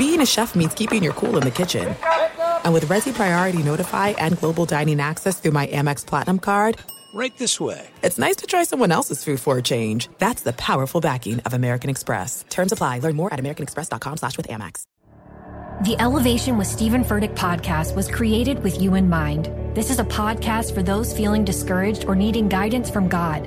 being a chef means keeping your cool in the kitchen. And with Resy Priority Notify and Global Dining Access through my Amex Platinum card, right this way. It's nice to try someone else's food for a change. That's the powerful backing of American Express. Terms apply. Learn more at americanexpress.com slash with Amex. The Elevation with Stephen Furtick podcast was created with you in mind. This is a podcast for those feeling discouraged or needing guidance from God.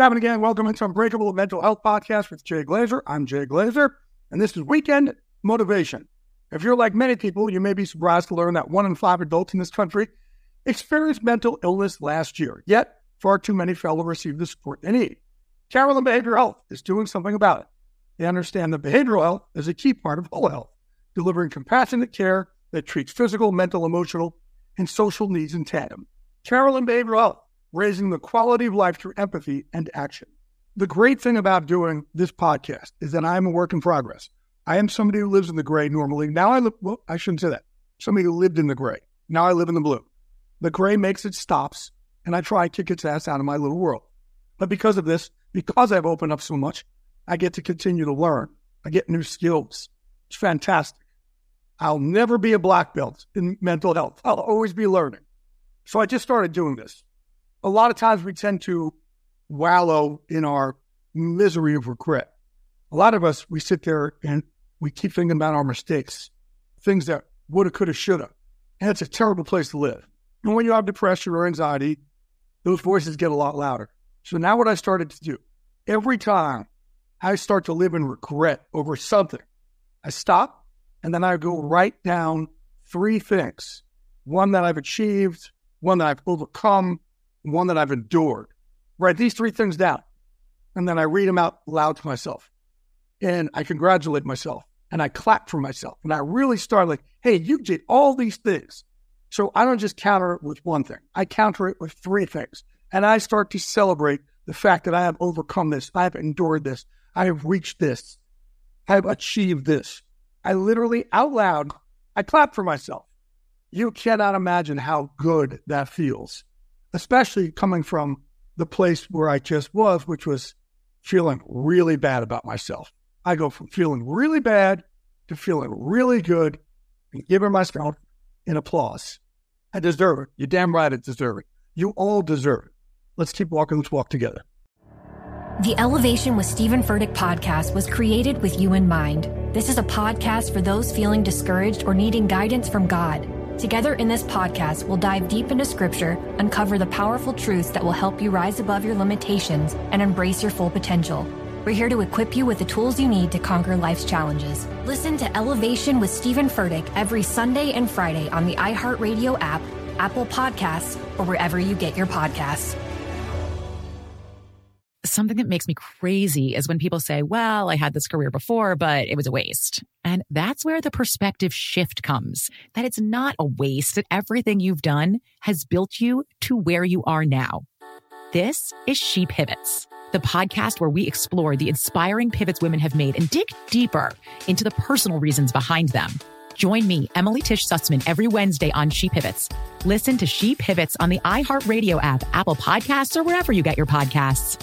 It's happening again. Welcome into Unbreakable Mental Health Podcast with Jay Glazer. I'm Jay Glazer, and this is Weekend Motivation. If you're like many people, you may be surprised to learn that one in five adults in this country experienced mental illness last year. Yet, far too many fail to receive the support they need. Carelon Behavioral Health is doing something about it. They understand that behavioral health is a key part of whole health, delivering compassionate care that treats physical, mental, emotional, and social needs in tandem. Carelon Behavioral Health raising the quality of life through empathy and action. The great thing about doing this podcast is that I'm a work in progress. I am somebody who lives in the gray normally. Now I live, well, I shouldn't say that. Somebody who lived in the gray. Now I live in the blue. The gray makes its stops, and I try to kick its ass out of my little world. But because of this, because I've opened up so much, I get to continue to learn. I get new skills. It's fantastic. I'll never be a black belt in mental health. I'll always be learning. So I just started doing this a lot of times we tend to wallow in our misery of regret. A lot of us, we sit there and we keep thinking about our mistakes, things that woulda, coulda, shoulda. And it's a terrible place to live. And when you have depression or anxiety, those voices get a lot louder. So now what I started to do, every time I start to live in regret over something, I stop and then I go write down three things. One that I've achieved, one that I've overcome, one that I've endured. Write these three things down. And then I read them out loud to myself. And I congratulate myself and I clap for myself. And I really start like, hey, you did all these things. So I don't just counter it with one thing, I counter it with three things. And I start to celebrate the fact that I have overcome this, I have endured this, I have reached this, I have achieved this. I literally out loud, I clap for myself. You cannot imagine how good that feels especially coming from the place where I just was, which was feeling really bad about myself. I go from feeling really bad to feeling really good and giving myself an applause. I deserve it. You're damn right I deserve it. You all deserve it. Let's keep walking Let's walk together. The Elevation with Stephen Furtick podcast was created with you in mind. This is a podcast for those feeling discouraged or needing guidance from God. Together in this podcast, we'll dive deep into scripture, uncover the powerful truths that will help you rise above your limitations and embrace your full potential. We're here to equip you with the tools you need to conquer life's challenges. Listen to Elevation with Stephen Furtick every Sunday and Friday on the iHeartRadio app, Apple Podcasts, or wherever you get your podcasts something that makes me crazy is when people say, well, I had this career before, but it was a waste. And that's where the perspective shift comes that it's not a waste, that everything you've done has built you to where you are now. This is She Pivots, the podcast where we explore the inspiring pivots women have made and dig deeper into the personal reasons behind them. Join me, Emily Tish Sussman, every Wednesday on She Pivots. Listen to She Pivots on the iHeartRadio app, Apple Podcasts, or wherever you get your podcasts.